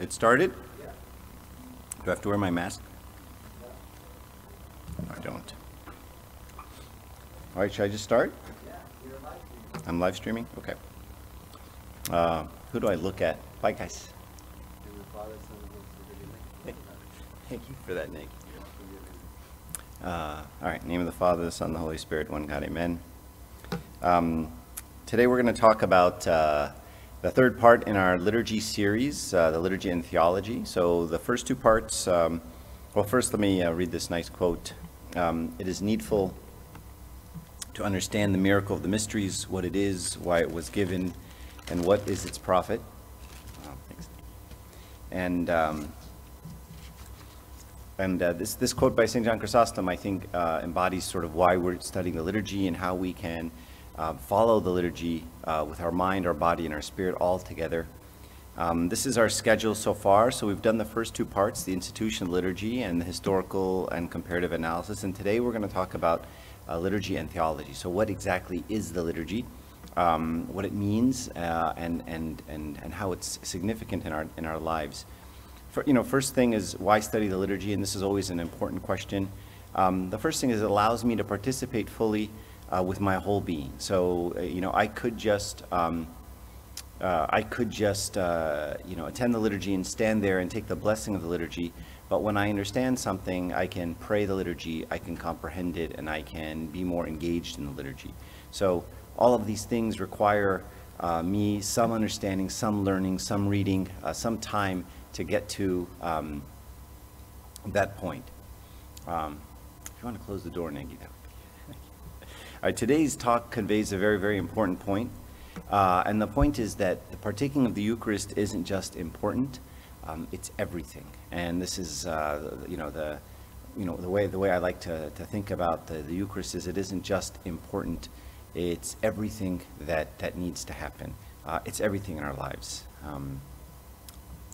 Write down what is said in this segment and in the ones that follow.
It started? Do I have to wear my mask? No, I don't. All right, should I just start? I'm live streaming? Okay. Uh, Who do I look at? Bye, guys. Thank you for that, Nick. Uh, All right, name of the Father, the Son, the Holy Spirit, one God, amen. Um, Today, we're going to talk about uh, the third part in our liturgy series, uh, the liturgy and theology. So the first two parts, um, well, first let me uh, read this nice quote. Um, It is needful to understand the miracle of the mysteries, what it is, why it was given, and what is its profit. Oh. And um, and uh, this, this quote by St. John Chrysostom, I think, uh, embodies sort of why we're studying the liturgy and how we can uh, follow the liturgy uh, with our mind, our body, and our spirit all together. Um, this is our schedule so far. So we've done the first two parts, the institution liturgy and the historical and comparative analysis. And today we're going to talk about uh, liturgy and theology. So what exactly is the liturgy? Um, what it means uh, and, and, and, and how it's significant in our, in our lives. For, you know, first thing is why study the liturgy, and this is always an important question. Um, the first thing is it allows me to participate fully uh, with my whole being. So, uh, you know, I could just, um, uh, I could just, uh, you know, attend the liturgy and stand there and take the blessing of the liturgy. But when I understand something, I can pray the liturgy, I can comprehend it, and I can be more engaged in the liturgy. So all of these things require uh, me some understanding, some learning, some reading, uh, some time to get to um, that point. Um, if you want to close the door, Nagy, that right, today's talk conveys a very, very important point. Uh, and the point is that the partaking of the Eucharist isn't just important, um, it's everything. And this is, uh, you know, the, you know, the way, the way I like to, to think about the, the Eucharist is it isn't just important, it's everything that, that needs to happen. Uh, it's everything in our lives. Um,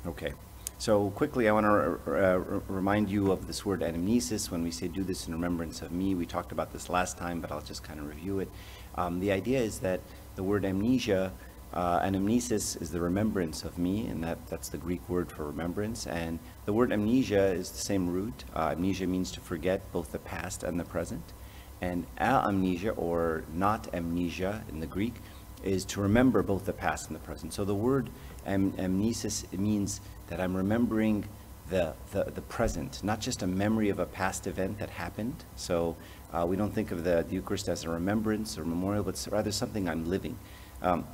Okay, so quickly, I want to uh, remind you of this word anamnesis. When we say do this in remembrance of me, we talked about this last time, but I'll just kind of review it. Um, the idea is that the word amnesia, uh, anamnesis is the remembrance of me, and that, that's the Greek word for remembrance. And the word amnesia is the same root. Uh, amnesia means to forget both the past and the present. And amnesia, or not amnesia in the Greek, is to remember both the past and the present. So the word am- amnesis means that I'm remembering the, the, the present, not just a memory of a past event that happened. So uh, we don't think of the, the Eucharist as a remembrance or memorial, but rather something I'm living. Um,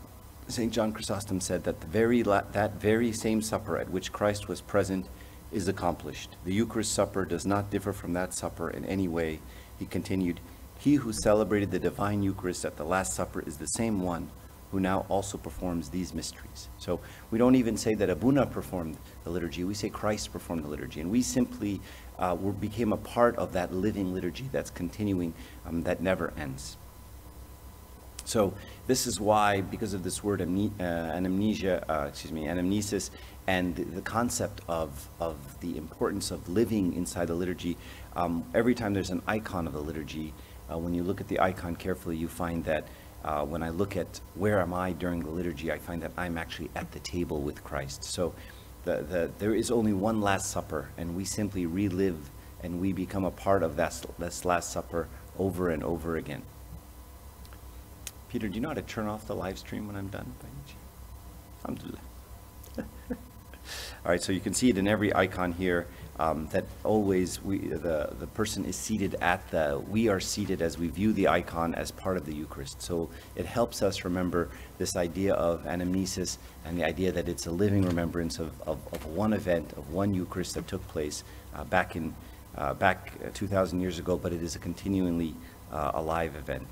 St. John Chrysostom said that the very that very same supper at which Christ was present is accomplished. The Eucharist supper does not differ from that supper in any way. He continued, He who celebrated the divine Eucharist at the Last Supper is the same one who now also performs these mysteries. So we don't even say that Abuna performed the liturgy, we say Christ performed the liturgy. And we simply uh, were, became a part of that living liturgy that's continuing, um, that never ends. So this is why, because of this word amne- uh, uh, excuse me, anamnesis, and the, the concept of, of the importance of living inside the liturgy, um, every time there's an icon of the liturgy, uh, when you look at the icon carefully, you find that uh, when I look at where am I during the liturgy, I find that I'm actually at the table with Christ. So the, the, there is only one Last Supper, and we simply relive and we become a part of that, this Last Supper over and over again. Peter, do you know how to turn off the live stream when I'm done? Alhamdulillah. All right, so you can see it in every icon here um, that always we, the, the person is seated at the, we are seated as we view the icon as part of the Eucharist. So it helps us remember this idea of anamnesis and the idea that it's a living remembrance of, of, of one event, of one Eucharist that took place uh, back in, uh, back 2,000 years ago, but it is a continually uh, alive event.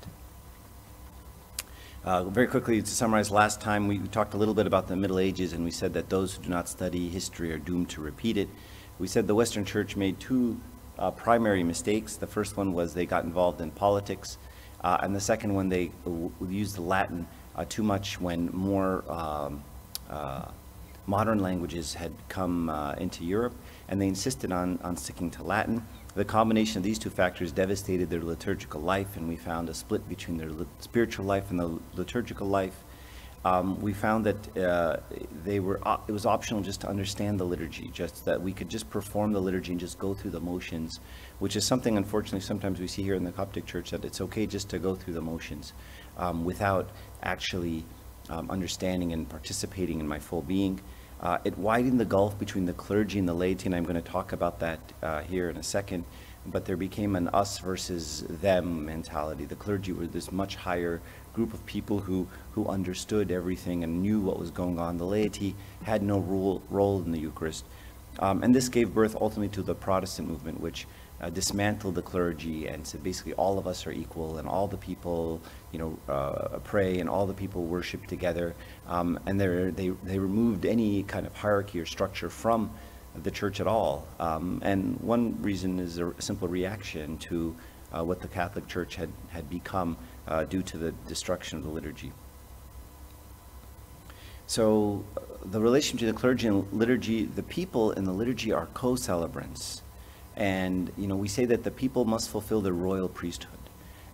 Uh, very quickly, to summarize, last time we talked a little bit about the Middle Ages, and we said that those who do not study history are doomed to repeat it. We said the Western Church made two uh, primary mistakes. The first one was they got involved in politics, uh, and the second one, they w- used the Latin uh, too much when more um, uh, modern languages had come uh, into Europe, and they insisted on, on sticking to Latin. The combination of these two factors devastated their liturgical life, and we found a split between their spiritual life and the liturgical life. Um, we found that uh, they were, it was optional just to understand the liturgy, just that we could just perform the liturgy and just go through the motions, which is something unfortunately sometimes we see here in the Coptic Church, that it's okay just to go through the motions um, without actually um, understanding and participating in my full being. Uh, it widened the gulf between the clergy and the laity, and I'm going to talk about that uh, here in a second. But there became an us versus them mentality. The clergy were this much higher group of people who, who understood everything and knew what was going on. The laity had no role, role in the Eucharist. Um, and this gave birth ultimately to the Protestant movement, which uh, dismantled the clergy and said basically all of us are equal and all the people, you know, uh, pray and all the people worship together. Um, and they, they removed any kind of hierarchy or structure from the church at all. Um, and one reason is a simple reaction to uh, what the Catholic Church had, had become uh, due to the destruction of the liturgy. So uh, the relation to the clergy and liturgy, the people in the liturgy are co-celebrants. And, you know, we say that the people must fulfill the royal priesthood.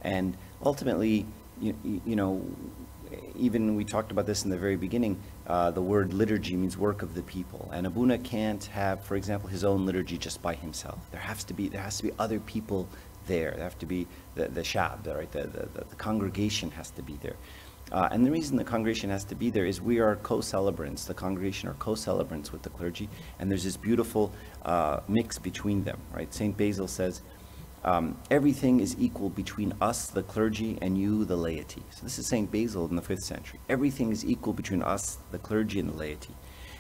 And ultimately, you, you know, even we talked about this in the very beginning, uh, the word liturgy means work of the people. And Abuna can't have, for example, his own liturgy just by himself. There has to be, there has to be other people there. There have to be the, the shab, right? The, the, the congregation has to be there. Uh, and the reason the congregation has to be there is we are co-celebrants. The congregation are co-celebrants with the clergy, and there's this beautiful uh, mix between them, right? St. Basil says, um, everything is equal between us, the clergy, and you, the laity. So this is St. Basil in the 5th century. Everything is equal between us, the clergy, and the laity.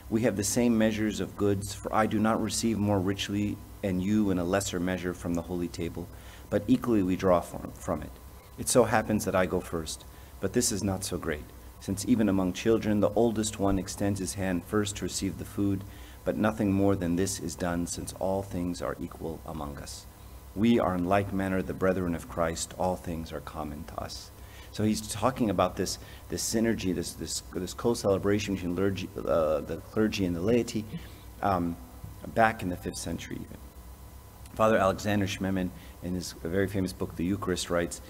We have the same measures of goods, for I do not receive more richly, and you in a lesser measure from the holy table, but equally we draw from, from it. It so happens that I go first. But this is not so great, since even among children the oldest one extends his hand first to receive the food, but nothing more than this is done, since all things are equal among us. We are in like manner the brethren of Christ, all things are common to us. So he's talking about this, this synergy, this, this, this co-celebration between clergy, uh, the clergy and the laity um, back in the 5th century even. Father Alexander Schmemann, in his very famous book, The Eucharist, writes,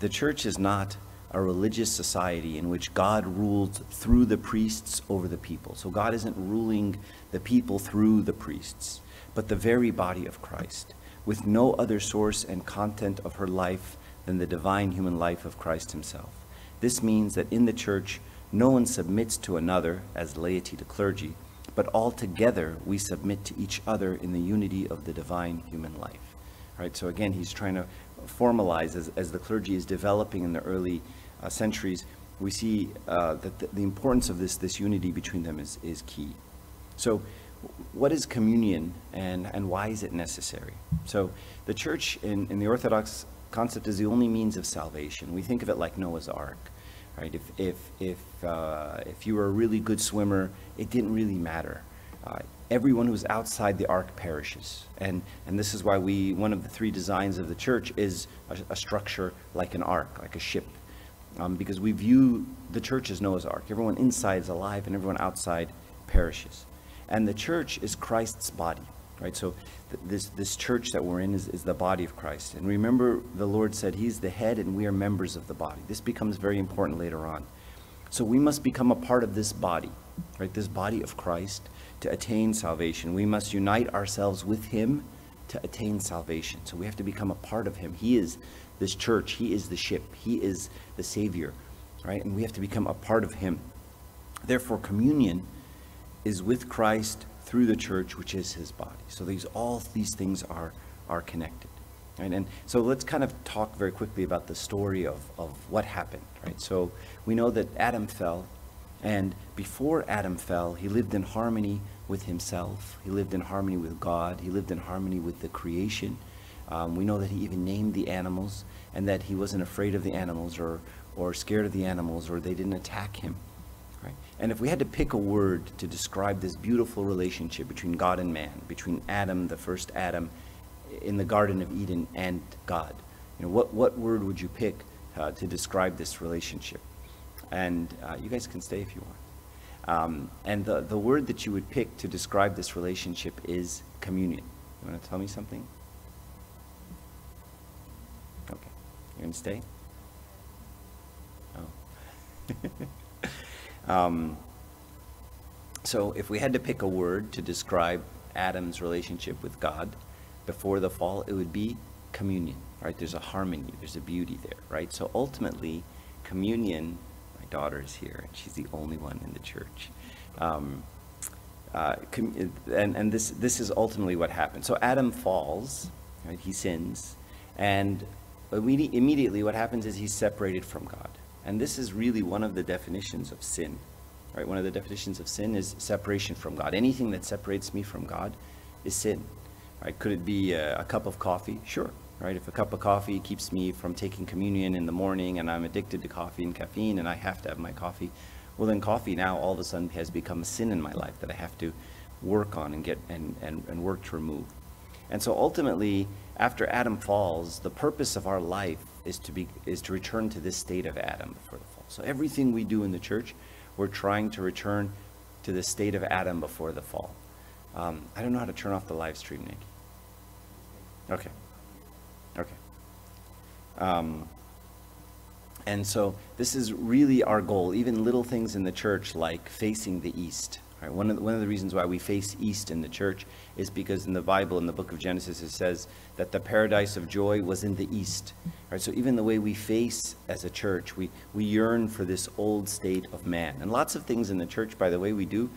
the church is not a religious society in which God rules through the priests over the people. So God isn't ruling the people through the priests, but the very body of Christ, with no other source and content of her life than the divine human life of Christ himself. This means that in the church, no one submits to another as laity to clergy, but all together we submit to each other in the unity of the divine human life. Right. so again, he's trying to formalize as, as the clergy is developing in the early uh, centuries, we see uh, that the, the, importance of this, this unity between them is, is key. So what is communion and, and why is it necessary? So the church in, in the Orthodox concept is the only means of salvation. We think of it like Noah's Ark, right? If, if, if, uh, if you were a really good swimmer, it didn't really matter. Uh, everyone who's outside the ark perishes. And, and this is why we, one of the three designs of the church is a, a structure like an ark, like a ship um, because we view the church as Noah's Ark. Everyone inside is alive and everyone outside perishes. And the church is Christ's body, right? So th this, this church that we're in is, is the body of Christ. And remember, the Lord said he's the head and we are members of the body. This becomes very important later on. So we must become a part of this body, right? This body of Christ to attain salvation. We must unite ourselves with him to attain salvation. So we have to become a part of him. He is this church. He is the ship. He is the Savior, right? And we have to become a part of Him. Therefore, communion is with Christ through the church, which is His body. So these all these things are are connected. Right? And so let's kind of talk very quickly about the story of, of what happened. Right? So we know that Adam fell, and before Adam fell, he lived in harmony with himself. He lived in harmony with God. He lived in harmony with the creation. Um, we know that he even named the animals and that he wasn't afraid of the animals or, or scared of the animals or they didn't attack him. Right? And if we had to pick a word to describe this beautiful relationship between God and man, between Adam, the first Adam, in the Garden of Eden, and God, you know, what, what word would you pick uh, to describe this relationship? And uh, you guys can stay if you want. Um, and the, the word that you would pick to describe this relationship is communion. You want to tell me something? You gonna stay? Oh. um, So if we had to pick a word to describe Adam's relationship with God before the fall, it would be communion, right? There's a harmony, there's a beauty there, right? So ultimately, communion, my daughter is here, and she's the only one in the church. Um, uh, and and this, this is ultimately what happens. So Adam falls, right? He sins, and immedi- immediately what happens is he's separated from God. And this is really one of the definitions of sin. Right? One of the definitions of sin is separation from God. Anything that separates me from God is sin. Right? Could it be a, a cup of coffee? Sure. Right? If a cup of coffee keeps me from taking communion in the morning and I'm addicted to coffee and caffeine and I have to have my coffee, well then coffee now all of a sudden has become a sin in my life that I have to work on and get and, and, and work to remove. And so ultimately, after Adam falls, the purpose of our life is to be is to return to this state of Adam before the fall. So everything we do in the church, we're trying to return to the state of Adam before the fall. Um, I don't know how to turn off the live stream, Nick. Okay. Okay. Um, and so this is really our goal. Even little things in the church like facing the east. Right? One, of the, one of the reasons why we face east in the church is because in the Bible, in the book of Genesis, it says that the paradise of joy was in the east. Right? So even the way we face as a church, we, we yearn for this old state of man. And lots of things in the church, by the way, we do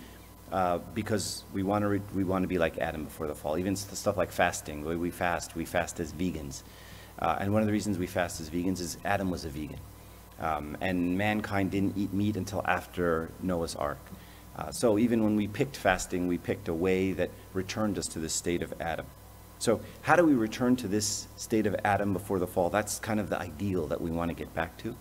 uh, because we want to we want to be like Adam before the fall. Even stuff like fasting, the way we fast, we fast as vegans. Uh, and one of the reasons we fast as vegans is Adam was a vegan. Um, and mankind didn't eat meat until after Noah's Ark. Uh, so even when we picked fasting, we picked a way that returned us to the state of Adam. So how do we return to this state of Adam before the fall? That's kind of the ideal that we want to get back to.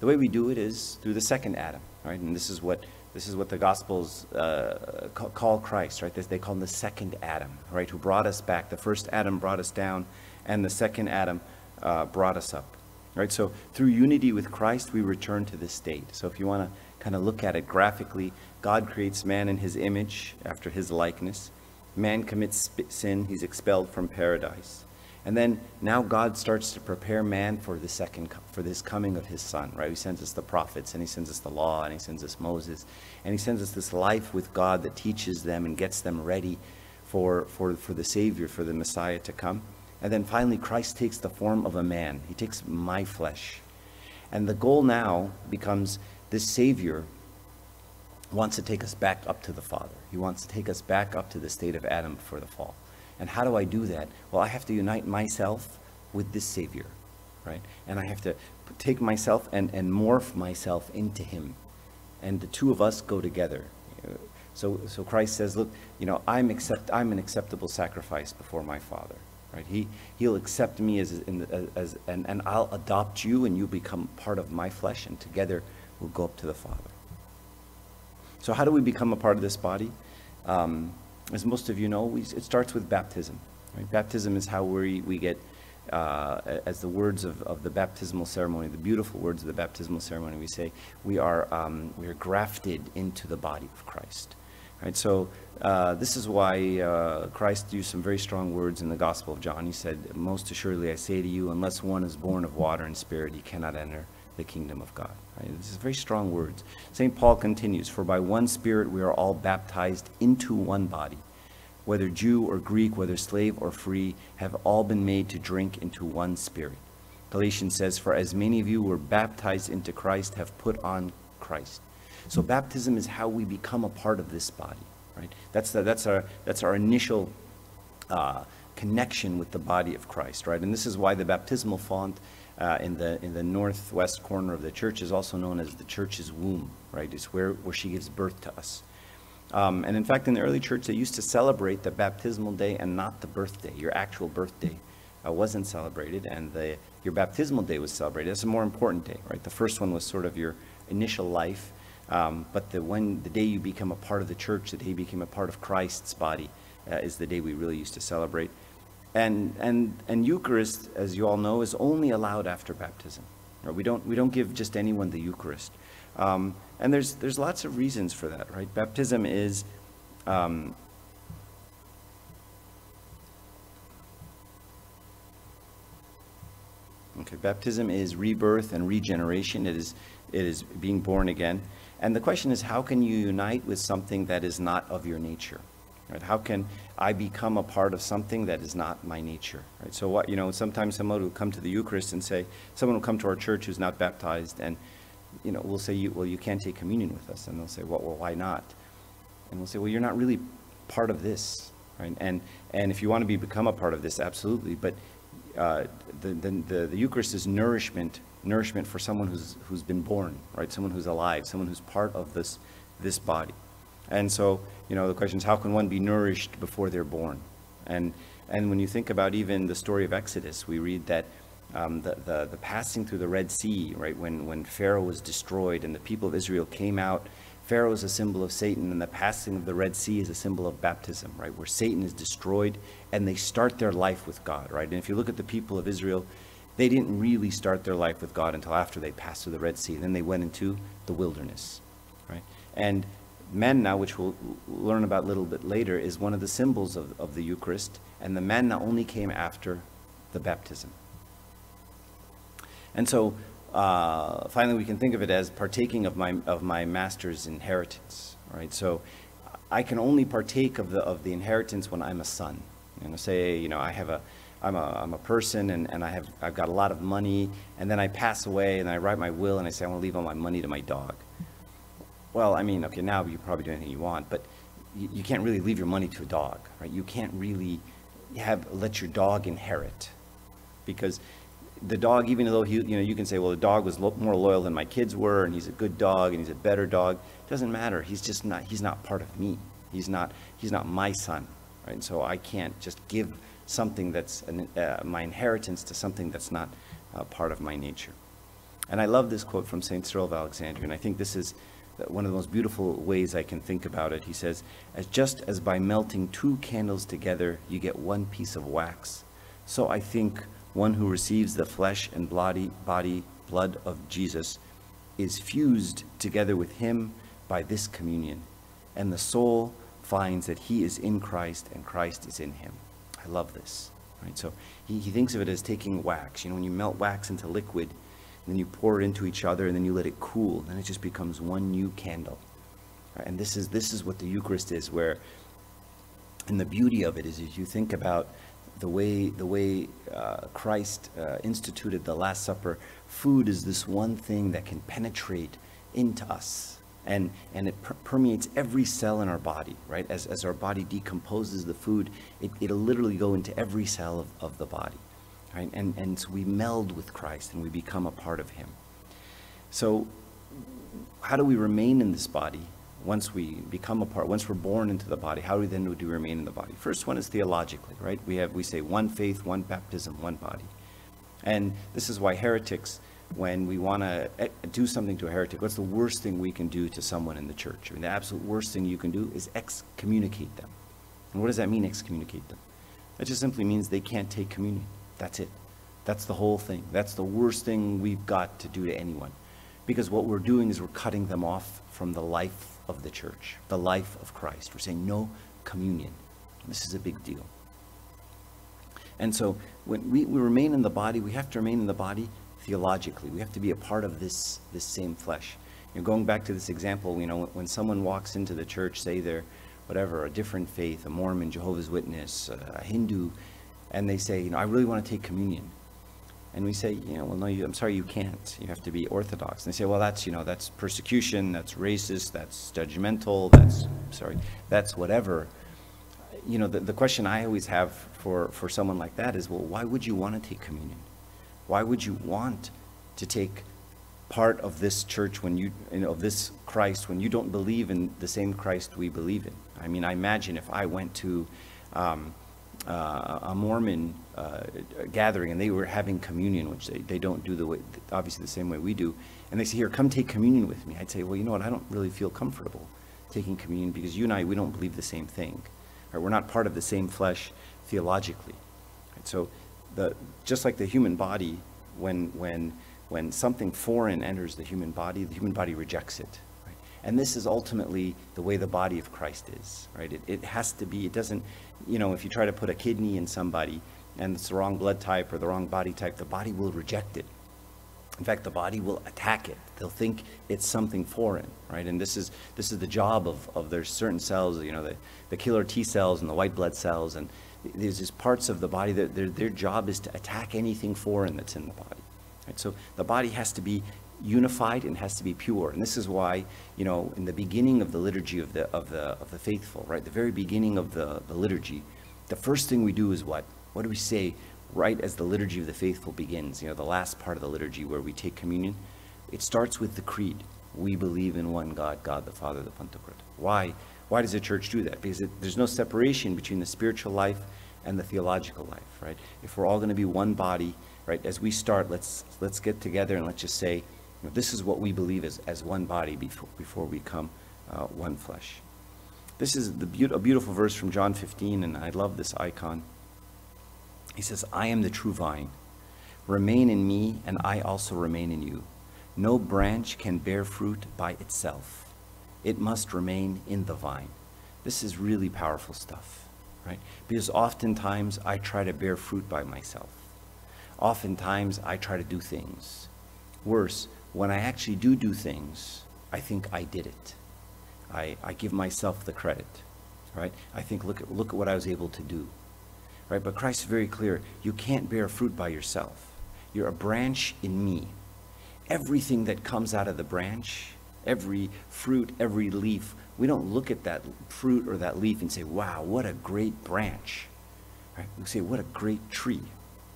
The way we do it is through the second Adam, right? And this is what this is what the Gospels uh, call Christ, right? They call him the second Adam, right? Who brought us back. The first Adam brought us down, and the second Adam uh, brought us up, right? So through unity with Christ, we return to this state. So if you want to kind of look at it graphically, God creates man in his image, after his likeness. Man commits sin, he's expelled from paradise. And then now God starts to prepare man for the second for this coming of his son, right? He sends us the prophets and he sends us the law and he sends us Moses and he sends us this life with God that teaches them and gets them ready for for for the savior, for the Messiah to come. And then finally Christ takes the form of a man. He takes my flesh. And the goal now becomes this savior wants to take us back up to the Father. He wants to take us back up to the state of Adam before the fall. And how do I do that? Well, I have to unite myself with this Savior, right? And I have to take myself and, and morph myself into Him. And the two of us go together. So, so Christ says, look, you know, I'm, accept, I'm an acceptable sacrifice before my Father. Right? He, he'll accept me as, the, as and, and I'll adopt you and you become part of my flesh and together we'll go up to the Father. So how do we become a part of this body? Um, as most of you know, we, it starts with baptism. Right? Baptism is how we, we get, uh, as the words of, of the baptismal ceremony, the beautiful words of the baptismal ceremony, we say, we are, um, we are grafted into the body of Christ. Right? So uh, this is why uh, Christ used some very strong words in the Gospel of John. He said, Most assuredly I say to you, unless one is born of water and spirit, he cannot enter the kingdom of God. Right? This is very strong words. St. Paul continues, For by one Spirit we are all baptized into one body. Whether Jew or Greek, whether slave or free, have all been made to drink into one Spirit. Galatians says, For as many of you were baptized into Christ have put on Christ. So baptism is how we become a part of this body. Right? That's, the, that's, our, that's our initial uh, connection with the body of Christ. Right? And this is why the baptismal font uh, in the in the northwest corner of the church is also known as the church's womb, right? It's where, where she gives birth to us. Um, and in fact, in the early church, they used to celebrate the baptismal day and not the birthday. Your actual birthday uh, wasn't celebrated, and the, your baptismal day was celebrated. That's a more important day, right? The first one was sort of your initial life, um, but the when the day you become a part of the church, the day you became a part of Christ's body, uh, is the day we really used to celebrate. And, and, and Eucharist, as you all know, is only allowed after baptism. We don't, we don't give just anyone the Eucharist. Um, and there's, there's lots of reasons for that, right? Baptism is um, Okay, baptism is rebirth and regeneration. It is it is being born again. And the question is, how can you unite with something that is not of your nature? Right? How can I become a part of something that is not my nature? Right? So what you know, sometimes someone will come to the Eucharist and say, someone will come to our church who's not baptized, and you know, we'll say, well, you can't take communion with us, and they'll say, well, well, why not? And we'll say, well, you're not really part of this, right? And and if you want to be become a part of this, absolutely, but uh, the, the, the, the Eucharist is nourishment nourishment for someone who's, who's been born, right? Someone who's alive, someone who's part of this, this body. And so, you know, the question is how can one be nourished before they're born? And, and when you think about even the story of Exodus, we read that um, the, the, the passing through the Red Sea, right, when, when Pharaoh was destroyed and the people of Israel came out, Pharaoh is a symbol of Satan, and the passing of the Red Sea is a symbol of baptism, right, where Satan is destroyed and they start their life with God, right? And if you look at the people of Israel, they didn't really start their life with God until after they passed through the Red Sea. Then they went into the wilderness, right? And manna, which we'll learn about a little bit later, is one of the symbols of, of the Eucharist, and the manna only came after the baptism. And so, uh, finally, we can think of it as partaking of my of my master's inheritance, right? So, I can only partake of the of the inheritance when I'm a son. You know, say, you know, I have a I'm a, I'm a person and, and I have, I've got a lot of money, and then I pass away and I write my will and I say, I want to leave all my money to my dog. Well, I mean, okay, now you probably do anything you want, but you, you can't really leave your money to a dog, right? You can't really have, let your dog inherit because the dog, even though he, you know, you can say, well, the dog was lo more loyal than my kids were, and he's a good dog, and he's a better dog. It doesn't matter. He's just not. He's not part of me. He's not. He's not my son, right? And so I can't just give something that's an, uh, my inheritance to something that's not uh, part of my nature. And I love this quote from St. Cyril of Alexandria, and I think this is one of the most beautiful ways I can think about it. He says, as just as by melting two candles together you get one piece of wax, so I think one who receives the flesh and body, body blood of Jesus is fused together with him by this communion, and the soul finds that he is in Christ and Christ is in him. I love this. Right? So he, he thinks of it as taking wax. You know, when you melt wax into liquid, and then you pour it into each other, and then you let it cool, then it just becomes one new candle. Right? And this is this is what the Eucharist is, where, and the beauty of it is, if you think about the way the way uh, Christ uh, instituted the Last Supper, food is this one thing that can penetrate into us and, and it per permeates every cell in our body, right? As, as our body decomposes the food, it, it'll literally go into every cell of, of the body, right? And, and so we meld with Christ and we become a part of him. So how do we remain in this body once we become a part, once we're born into the body, how do we then do we remain in the body? First one is theologically, right? We have, we say one faith, one baptism, one body. And this is why heretics when we want to eh, do something to a heretic, what's the worst thing we can do to someone in the church? I mean, the absolute worst thing you can do is excommunicate them. And what does that mean, excommunicate them? That just simply means they can't take communion. That's it. That's the whole thing. That's the worst thing we've got to do to anyone. Because what we're doing is we're cutting them off from the life of the church, the life of Christ. We're saying no communion. This is a big deal. And so when we, we remain in the body, we have to remain in the body theologically. We have to be a part of this, this same flesh. You know, going back to this example, you know, when someone walks into the church, say they're whatever, a different faith, a Mormon, Jehovah's Witness, a Hindu, and they say, you know, I really want to take communion. And we say, you know, well, no, you, I'm sorry, you can't. You have to be Orthodox. And they say, well, that's, you know, that's persecution, that's racist, that's judgmental, that's, sorry, that's whatever. You know, the, the question I always have for, for someone like that is, well, why would you want to take communion? Why would you want to take part of this church when you, you know, of this Christ when you don't believe in the same Christ we believe in? I mean, I imagine if I went to um, uh, a Mormon uh, gathering and they were having communion, which they, they don't do the way, obviously the same way we do, and they say, here, come take communion with me. I'd say, well, you know what, I don't really feel comfortable taking communion because you and I, we don't believe the same thing. Right? We're not part of the same flesh theologically. Right? So the, just like the human body, when, when, when something foreign enters the human body, the human body rejects it. And this is ultimately the way the body of Christ is, right? It, it has to be, it doesn't, you know, if you try to put a kidney in somebody and it's the wrong blood type or the wrong body type, the body will reject it. In fact, the body will attack it. They'll think it's something foreign, right? And this is this is the job of, of there's certain cells, you know, the, the killer T cells and the white blood cells, and there's these parts of the body that their, their job is to attack anything foreign that's in the body. Right? So the body has to be unified and has to be pure. And this is why, you know, in the beginning of the liturgy of the of the of the faithful, right, the very beginning of the, the liturgy, the first thing we do is what? What do we say right as the liturgy of the faithful begins, you know, the last part of the liturgy where we take communion, it starts with the creed. We believe in one God, God the Father, the Pantocrator. Why? Why does the church do that? Because it, there's no separation between the spiritual life and the theological life, right? If we're all going to be one body, right, as we start, let's, let's get together and let's just say, this is what we believe as, as one body before, before we come uh, one flesh. This is be- a beautiful verse from John 15, and I love this icon. He says, I am the true vine. Remain in me, and I also remain in you. No branch can bear fruit by itself, it must remain in the vine. This is really powerful stuff, right? Because oftentimes I try to bear fruit by myself. Oftentimes I try to do things. Worse, when I actually do do things, I think I did it. I, I give myself the credit, right? I think, look at, look at what I was able to do right? But Christ is very clear. You can't bear fruit by yourself. You're a branch in me. Everything that comes out of the branch, every fruit, every leaf, we don't look at that fruit or that leaf and say, wow, what a great branch. Right? We say, what a great tree.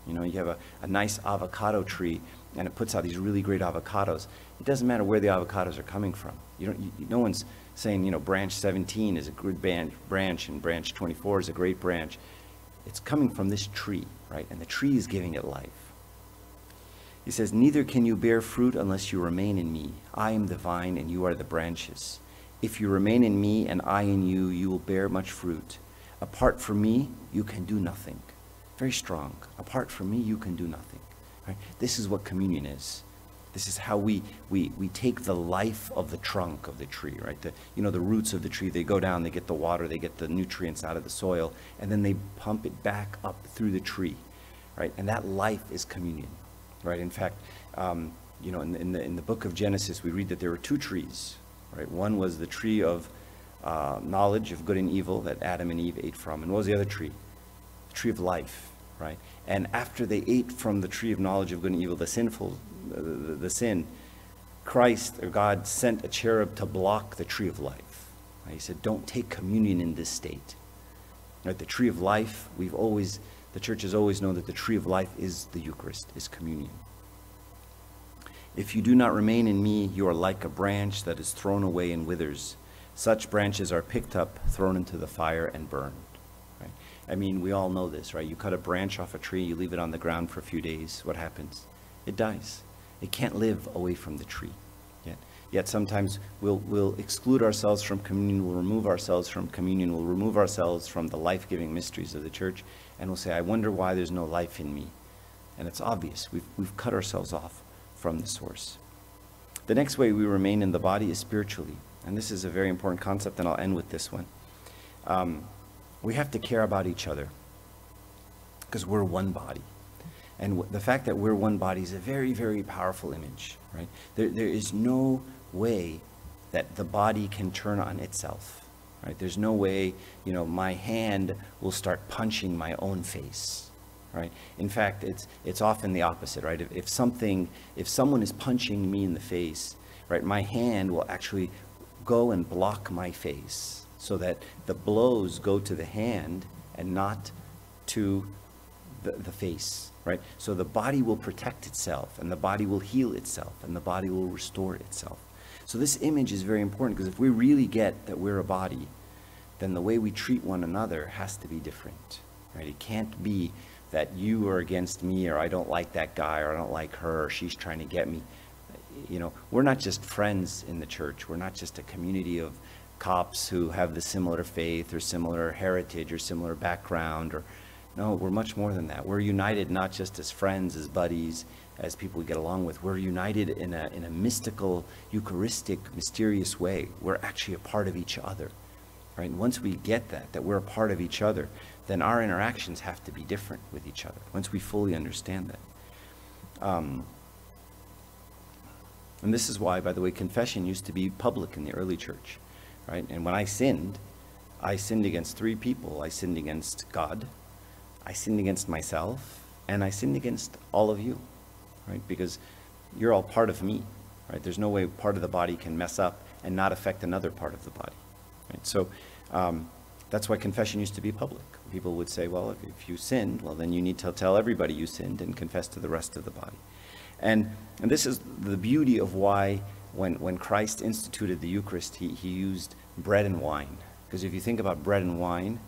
You know, you have a, a nice avocado tree and it puts out these really great avocados. It doesn't matter where the avocados are coming from. You don't, you, no one's saying, you know, branch 17 is a good branch and branch 24 is a great branch. It's coming from this tree, right? And the tree is giving it life. He says, Neither can you bear fruit unless you remain in me. I am the vine, and you are the branches. If you remain in me, and I in you, you will bear much fruit. Apart from me, you can do nothing. Very strong. Apart from me, you can do nothing. Right? This is what communion is. This is how we, we, we take the life of the trunk of the tree, right? The, you know, the roots of the tree, they go down, they get the water, they get the nutrients out of the soil, and then they pump it back up through the tree, right? And that life is communion, right? In fact, um, you know, in, in, the, in the book of Genesis, we read that there were two trees, right? One was the tree of uh, knowledge of good and evil that Adam and Eve ate from. And what was the other tree? The tree of life, right? And after they ate from the tree of knowledge of good and evil, the sinful uh, the, the, the sin, Christ or God sent a cherub to block the tree of life. Right? He said, don't take communion in this state. Right? The tree of life, we've always, the church has always known that the tree of life is the Eucharist, is communion. If you do not remain in me, you are like a branch that is thrown away and withers. Such branches are picked up, thrown into the fire, and burned. I mean, we all know this, right? You cut a branch off a tree, you leave it on the ground for a few days. What happens? It dies. It can't live away from the tree. Yet, yet sometimes we'll, we'll exclude ourselves from communion, we'll remove ourselves from communion, we'll remove ourselves from the life-giving mysteries of the church, and we'll say, I wonder why there's no life in me. And it's obvious. We've, we've cut ourselves off from the source. The next way we remain in the body is spiritually. And this is a very important concept, and I'll end with this one. Um, we have to care about each other because we're one body. And the fact that we're one body is a very, very powerful image, right? There, there is no way that the body can turn on itself, right? There's no way, you know, my hand will start punching my own face, right? In fact, it's, it's often the opposite, right? If, if something, if someone is punching me in the face, right, my hand will actually go and block my face so that the blows go to the hand and not to the, the face, right? So the body will protect itself, and the body will heal itself, and the body will restore itself. So this image is very important because if we really get that we're a body, then the way we treat one another has to be different, right? It can't be that you are against me, or I don't like that guy, or I don't like her, or she's trying to get me. You know, we're not just friends in the church. We're not just a community of Copts who have the similar faith or similar heritage or similar background or no, we're much more than that. We're united not just as friends, as buddies, as people we get along with. We're united in a, in a mystical, Eucharistic, mysterious way. We're actually a part of each other. Right? And once we get that, that we're a part of each other, then our interactions have to be different with each other. Once we fully understand that. Um, And this is why, by the way, confession used to be public in the early church, right? And when I sinned, I sinned against three people. I sinned against God, I sinned against myself, and I sinned against all of you, right? Because you're all part of me, right? There's no way part of the body can mess up and not affect another part of the body, right? So um, that's why confession used to be public. People would say, well, if, if you sinned, well, then you need to tell everybody you sinned and confess to the rest of the body. And, and this is the beauty of why when, when Christ instituted the Eucharist, he, he used bread and wine. Because if you think about bread and wine,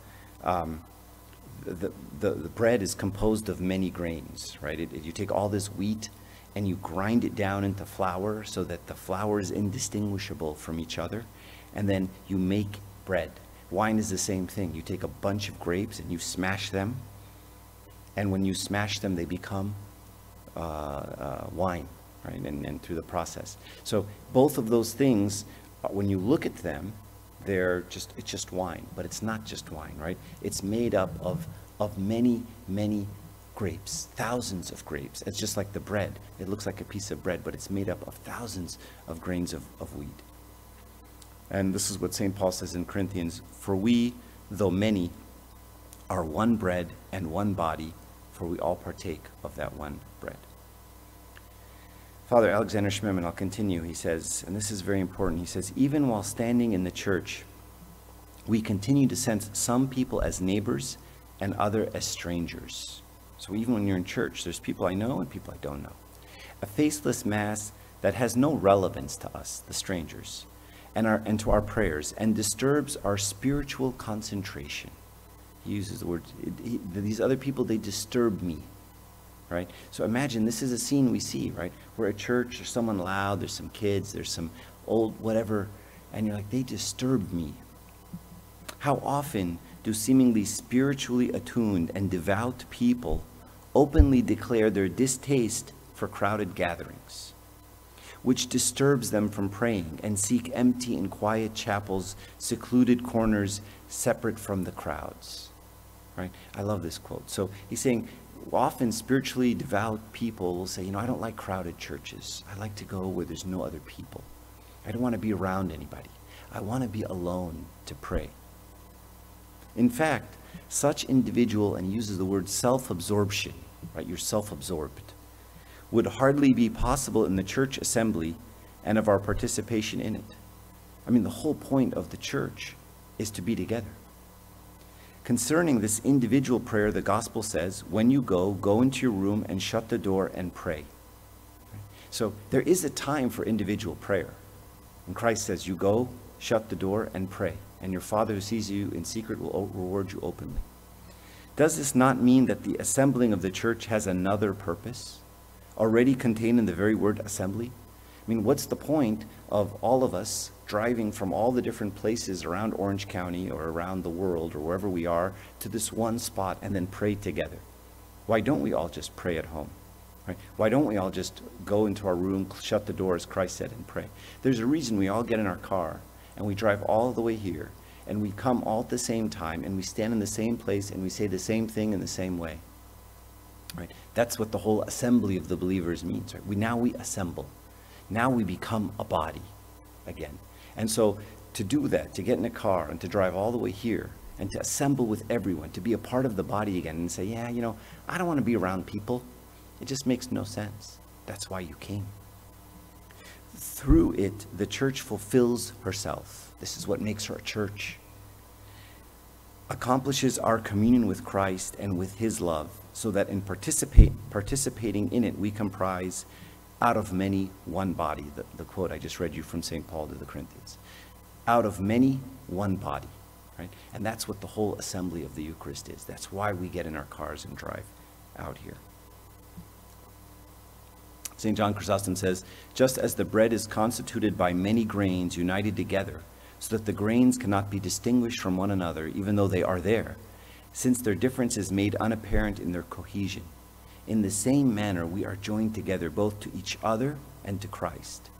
um, the, the, the, bread is composed of many grains, right? It, it, you take all this wheat and you grind it down into flour so that the flour is indistinguishable from each other, and then you make bread. Wine is the same thing. You take a bunch of grapes and you smash them, and when you smash them, they become uh, uh, wine, right? And, and through the process. So both of those things, uh, when you look at them, they're just it's just wine, but it's not just wine, right? It's made up of of many many grapes, thousands of grapes. It's just like the bread. It looks like a piece of bread, but it's made up of thousands of grains of, of wheat. And this is what St. Paul says in Corinthians For we, though many, are one bread and one body, for we all partake of that one bread. Father Alexander Schmemann, I'll continue, he says, and this is very important. He says, Even while standing in the church, we continue to sense some people as neighbors and other as strangers. So even when you're in church, there's people I know and people I don't know. A faceless mass that has no relevance to us, the strangers, and, our, and to our prayers, and disturbs our spiritual concentration. He uses the word, he, these other people, they disturb me, right? So imagine this is a scene we see, right? We're at church, there's someone loud, there's some kids, there's some old whatever, and you're like, they disturb me. How often do seemingly spiritually attuned and devout people openly declare their distaste for crowded gatherings, which disturbs them from praying and seek empty and quiet chapels, secluded corners separate from the crowds. Right? I love this quote. So he's saying, often spiritually devout people will say, you know, I don't like crowded churches. I like to go where there's no other people. I don't want to be around anybody. I want to be alone to pray. In fact, such individual, and he uses the word self-absorption, right? You're self-absorbed, would hardly be possible in the church assembly and of our participation in it. I mean, the whole point of the church is to be together. Concerning this individual prayer, the gospel says, when you go, go into your room and shut the door and pray. So there is a time for individual prayer. And Christ says, you go, shut the door, and pray and your Father who sees you in secret will reward you openly. Does this not mean that the assembling of the church has another purpose, already contained in the very word assembly? I mean, what's the point of all of us driving from all the different places around Orange County or around the world or wherever we are to this one spot and then pray together? Why don't we all just pray at home? Right? Why don't we all just go into our room, shut the door, as Christ said, and pray? There's a reason we all get in our car and we drive all the way here, and we come all at the same time, and we stand in the same place, and we say the same thing in the same way. Right? That's what the whole assembly of the believers means. Right? We now we assemble. Now we become a body again. And so to do that, to get in a car and to drive all the way here and to assemble with everyone, to be a part of the body again and say, yeah, you know, I don't want to be around people. It just makes no sense. That's why you came. Through it, the church fulfills herself. This is what makes her a church. Accomplishes our communion with Christ and with his love, so that in participating in it, we comprise out of many one body. The, the quote I just read you from St. Paul to the Corinthians. Out of many, one body. Right? And that's what the whole assembly of the Eucharist is. That's why we get in our cars and drive out here. St. John Chrysostom says, just as the bread is constituted by many grains united together, so that the grains cannot be distinguished from one another, even though they are there, since their difference is made unapparent in their cohesion. In the same manner, we are joined together both to each other and to Christ.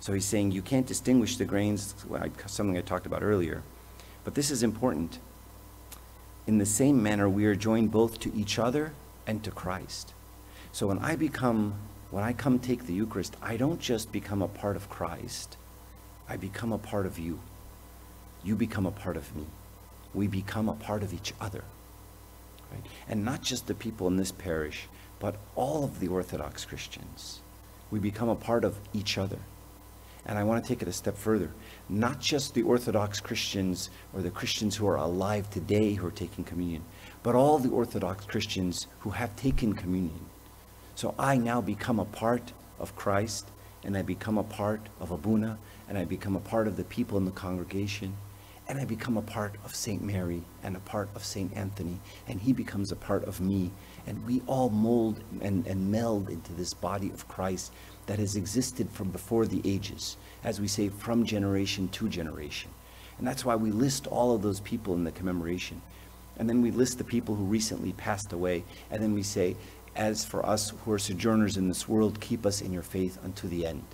So he's saying you can't distinguish the grains, something I talked about earlier, but this is important. In the same manner, we are joined both to each other and to Christ. So when I become when I come take the Eucharist, I don't just become a part of Christ, I become a part of you. You become a part of me. We become a part of each other. Right? And not just the people in this parish, but all of the Orthodox Christians. We become a part of each other. And I want to take it a step further. Not just the Orthodox Christians or the Christians who are alive today who are taking communion, but all the Orthodox Christians who have taken communion. So I now become a part of Christ, and I become a part of Abuna, and I become a part of the people in the congregation, and I become a part of St. Mary and a part of St. Anthony, and he becomes a part of me. And we all mold and, and meld into this body of Christ that has existed from before the ages, as we say, from generation to generation. And that's why we list all of those people in the commemoration. And then we list the people who recently passed away. And then we say, as for us who are sojourners in this world, keep us in your faith unto the end.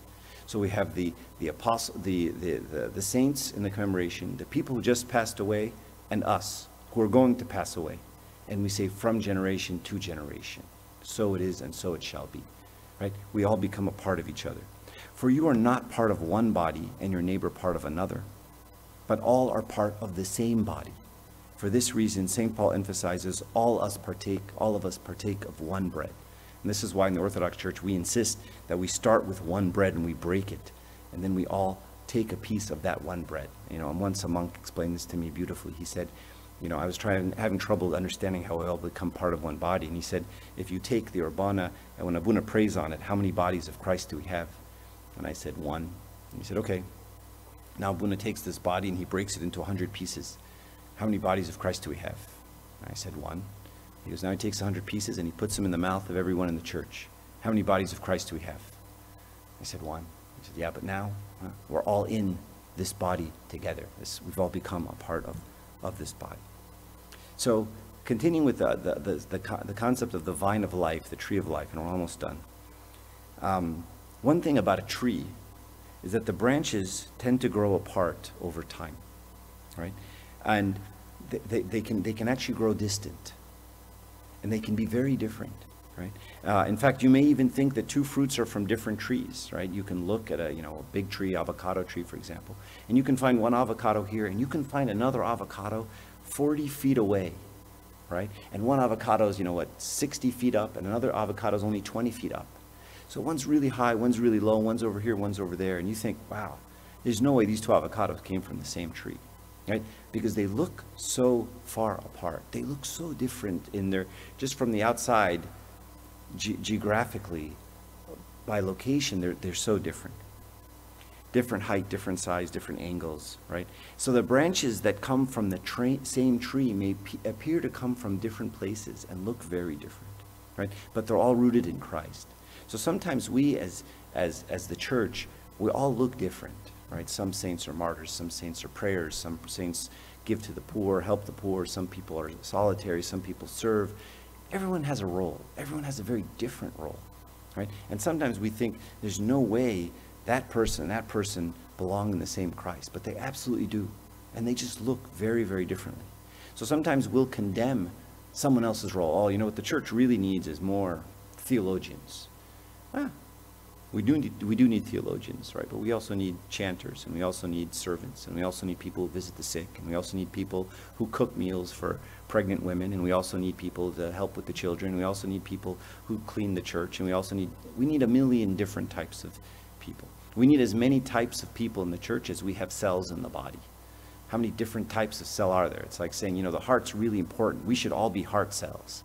So we have the, the apostle, the, the, the, the saints in the commemoration, the people who just passed away, and us who are going to pass away. And we say from generation to generation. So it is and so it shall be right? We all become a part of each other. For you are not part of one body and your neighbor part of another, but all are part of the same body. For this reason, St. Paul emphasizes all us partake, all of us partake of one bread. And this is why in the Orthodox Church we insist that we start with one bread and we break it, and then we all take a piece of that one bread. You know, and once a monk explained this to me beautifully. He said, you know, I was trying, having trouble understanding how we all become part of one body. And he said, if you take the Orbana, and when Abuna prays on it, how many bodies of Christ do we have? And I said, one. And he said, okay. Now Abuna takes this body and he breaks it into 100 pieces. How many bodies of Christ do we have? And I said, one. He goes, now he takes 100 pieces and he puts them in the mouth of everyone in the church. How many bodies of Christ do we have? I said, one. He said, yeah, but now huh, we're all in this body together. This, we've all become a part of, of this body. So continuing with the, the, the, the, the concept of the vine of life, the tree of life, and we're almost done. Um, one thing about a tree is that the branches tend to grow apart over time, right? And they, they, they, can, they can actually grow distant. And they can be very different, right? Uh, in fact, you may even think that two fruits are from different trees, right? You can look at a, you know, a big tree, avocado tree, for example, and you can find one avocado here, and you can find another avocado 40 feet away, right? And one avocado is, you know what, 60 feet up, and another avocado is only 20 feet up. So one's really high, one's really low, one's over here, one's over there, and you think, wow, there's no way these two avocados came from the same tree, right? Because they look so far apart. They look so different in their, just from the outside, ge geographically, by location, they're, they're so different different height, different size, different angles, right? So the branches that come from the same tree may appear to come from different places and look very different, right? But they're all rooted in Christ. So sometimes we as, as, as the church, we all look different, right? Some saints are martyrs, some saints are prayers, some saints give to the poor, help the poor, some people are solitary, some people serve. Everyone has a role. Everyone has a very different role, right? And sometimes we think there's no way that person, that person belong in the same Christ, but they absolutely do. And they just look very, very differently. So sometimes we'll condemn someone else's role. Oh, you know what the church really needs is more theologians. Ah, we do need, we do need theologians, right? But we also need chanters, and we also need servants, and we also need people who visit the sick, and we also need people who cook meals for pregnant women, and we also need people to help with the children. We also need people who clean the church, and we also need we need a million different types of people. We need as many types of people in the church as we have cells in the body. How many different types of cell are there? It's like saying, you know, the heart's really important. We should all be heart cells.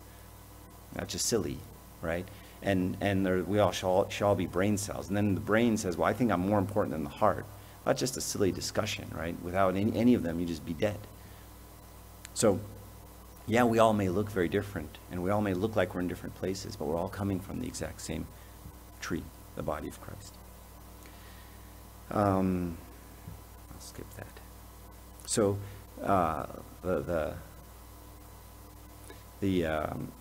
That's just silly, right? And, and there, we all shall, all should all be brain cells. And then the brain says, well, I think I'm more important than the heart. That's just a silly discussion, right? Without any, any of them, you just be dead. So, yeah, we all may look very different, and we all may look like we're in different places, but we're all coming from the exact same tree, the body of Christ. Um, I'll skip that. So uh, the the, the um,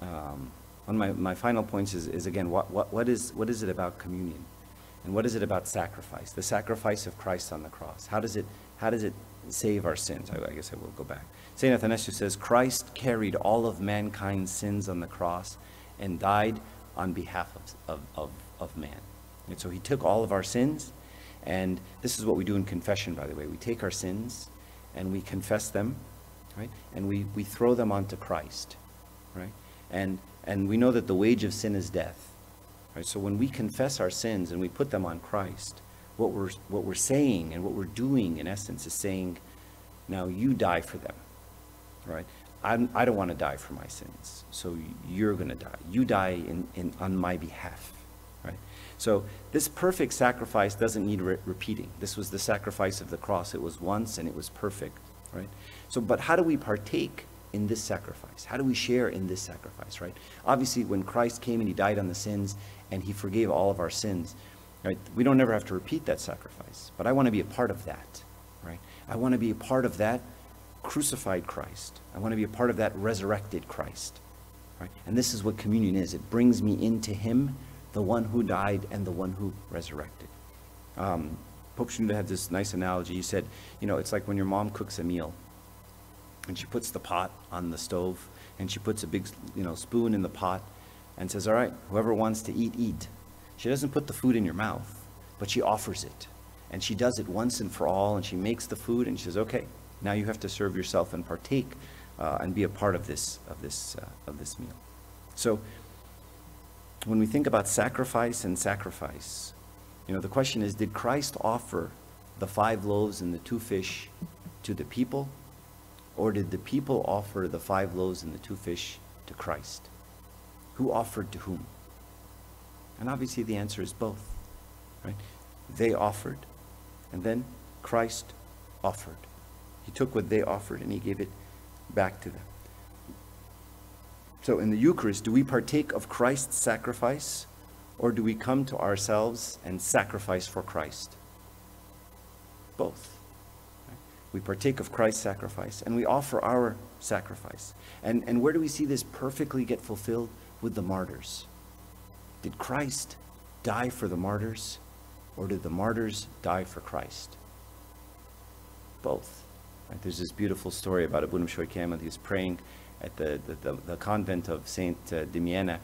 um, one of my, my final points is, is again what, what, what is what is it about communion, and what is it about sacrifice? The sacrifice of Christ on the cross. How does it how does it save our sins? I, I guess I will go back. Saint Athanasius says Christ carried all of mankind's sins on the cross and died on behalf of, of, of, of man. And so he took all of our sins, and this is what we do in confession, by the way. We take our sins and we confess them, right? And we, we throw them onto Christ, right? And, and we know that the wage of sin is death, right? So when we confess our sins and we put them on Christ, what we're, what we're saying and what we're doing, in essence, is saying, now you die for them, right? I'm, I don't want to die for my sins, so you're going to die. You die in, in, on my behalf, right? So this perfect sacrifice doesn't need re- repeating. This was the sacrifice of the cross. It was once and it was perfect, right? So, but how do we partake in this sacrifice? How do we share in this sacrifice, right? Obviously, when Christ came and he died on the sins and he forgave all of our sins, right? We don't ever have to repeat that sacrifice, but I want to be a part of that, right? I want to be a part of that crucified Christ. I want to be a part of that resurrected Christ, right? And this is what communion is. It brings me into him the one who died and the one who resurrected. Um, Pope Shenouda had this nice analogy. He said, you know, it's like when your mom cooks a meal and she puts the pot on the stove and she puts a big, you know, spoon in the pot and says, all right, whoever wants to eat, eat. She doesn't put the food in your mouth, but she offers it. And she does it once and for all, and she makes the food, and she says, okay, now you have to serve yourself and partake uh, and be a part of this, of, this, uh, of this meal. So when we think about sacrifice and sacrifice, you know, the question is, did Christ offer the five loaves and the two fish to the people, or did the people offer the five loaves and the two fish to Christ? Who offered to whom? And obviously the answer is both, right? They offered, and then Christ offered. He took what they offered and he gave it back to them. So in the Eucharist, do we partake of Christ's sacrifice or do we come to ourselves and sacrifice for Christ? Both. We partake of Christ's sacrifice and we offer our sacrifice. And, and where do we see this perfectly get fulfilled? With the martyrs. Did Christ die for the martyrs or did the martyrs die for Christ? Both. Right? There's this beautiful story about Abuna Bishoy Kamel, he was praying at the, the, the, the convent of Saint uh, Damiana.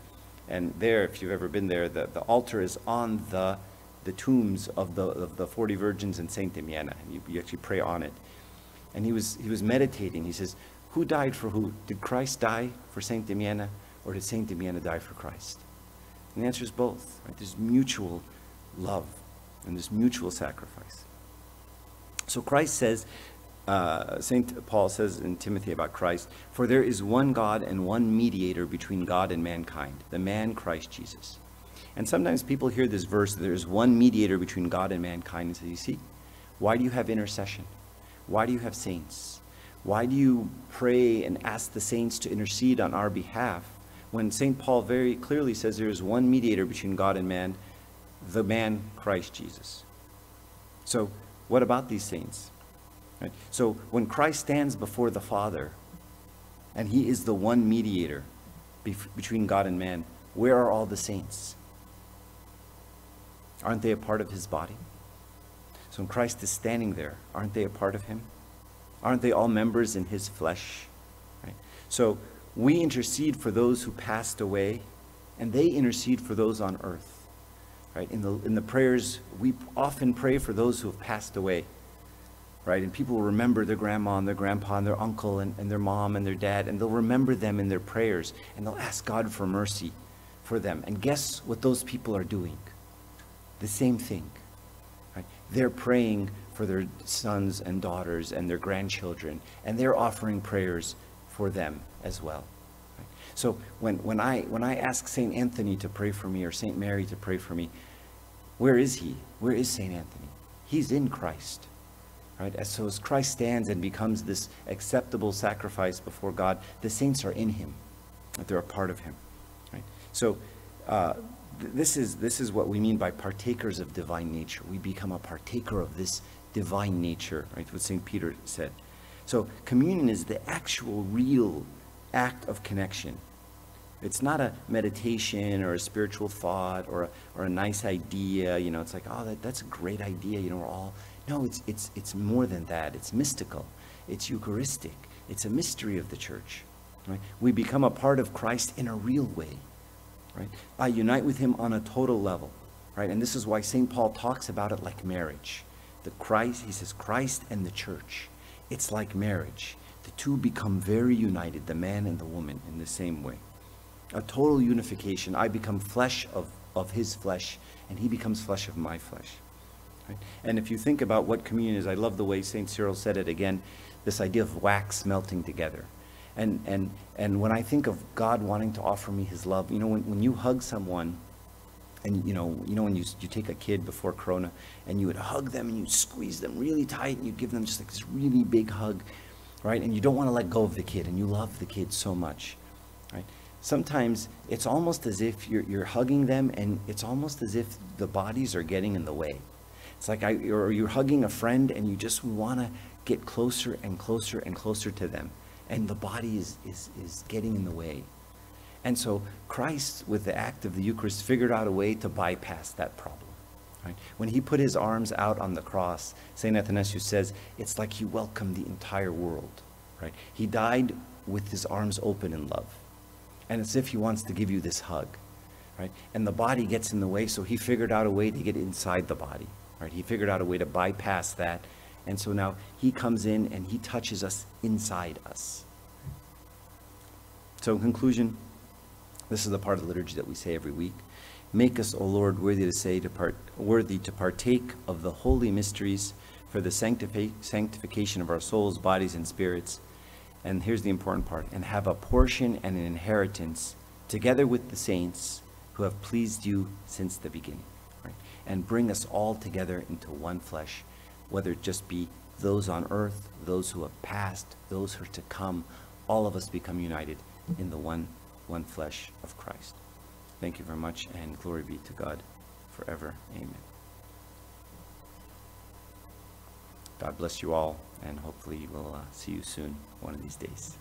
And there, if you've ever been there, the, the altar is on the, the tombs of the, of the 40 virgins in Saint Damiana. And you, you actually pray on it. And he was, he was meditating. He says, who died for who? Did Christ die for Saint Damiana or did Saint Damiana die for Christ? And the answer is both. Right? There's mutual love and there's mutual sacrifice. So Christ says, uh, St. Paul says in Timothy about Christ, for there is one God and one mediator between God and mankind, the man Christ Jesus. And sometimes people hear this verse, there's one mediator between God and mankind, and say, you see, why do you have intercession? Why do you have saints? Why do you pray and ask the saints to intercede on our behalf when St. Paul very clearly says there is one mediator between God and man, the man Christ Jesus? So, what about these saints? Right? So when Christ stands before the Father, and he is the one mediator between God and man, where are all the saints? Aren't they a part of his body? When Christ is standing there, aren't they a part of him? Aren't they all members in his flesh? Right? So we intercede for those who passed away, and they intercede for those on earth. Right? In the, in the prayers, we often pray for those who have passed away right? And people will remember their grandma and their grandpa and their uncle and, and their mom and their dad, and they'll remember them in their prayers, and they'll ask God for mercy for them. And guess what those people are doing? The same thing. They're praying for their sons and daughters and their grandchildren, and they're offering prayers for them as well. So when, when, I, when I ask St. Anthony to pray for me or St. Mary to pray for me, where is he? Where is St. Anthony? He's in Christ. Right? As, so as Christ stands and becomes this acceptable sacrifice before God, the saints are in him, they're a part of him. Right? So uh, this, is, this is what we mean by partakers of divine nature. We become a partaker of this divine nature, right? What St. Peter said. So communion is the actual, real act of connection. It's not a meditation or a spiritual thought or a, or a nice idea. You know, it's like, oh, that, that's a great idea. You know, we're all no, it's, it's, it's more than that. It's mystical. It's Eucharistic. It's a mystery of the church. Right? We become a part of Christ in a real way. Right? I unite with him on a total level, right? And this is why St. Paul talks about it like marriage. The Christ, he says, Christ and the church. It's like marriage. The two become very united, the man and the woman, in the same way. A total unification. I become flesh of, of his flesh, and he becomes flesh of my flesh. Right? And if you think about what communion is, I love the way St. Cyril said it again, this idea of wax melting together. And, and, and when I think of God wanting to offer me his love, you know, when, when you hug someone, and you know, you know when you, you take a kid before Corona, and you would hug them and you squeeze them really tight, and you give them just like this really big hug, right? And you don't want to let go of the kid, and you love the kid so much, right? Sometimes it's almost as if you're, you're hugging them, and it's almost as if the bodies are getting in the way. It's like I, or you're hugging a friend, and you just want to get closer and closer and closer to them and the body is, is, is getting in the way. And so Christ, with the act of the Eucharist, figured out a way to bypass that problem. Right? When he put his arms out on the cross, St. Athanasius says, it's like he welcomed the entire world. Right? He died with his arms open in love. And it's as if he wants to give you this hug. Right? And the body gets in the way, so he figured out a way to get inside the body. Right? He figured out a way to bypass that and so now he comes in and he touches us inside us. So in conclusion, this is the part of the liturgy that we say every week. Make us, O Lord, worthy to say, to part, worthy to partake of the holy mysteries for the sanctifi sanctification of our souls, bodies, and spirits. And here's the important part, and have a portion and an inheritance together with the saints who have pleased you since the beginning. Right? And bring us all together into one flesh whether it just be those on earth, those who have passed, those who are to come, all of us become united in the one, one flesh of Christ. Thank you very much, and glory be to God forever. Amen. God bless you all, and hopefully we'll uh, see you soon one of these days.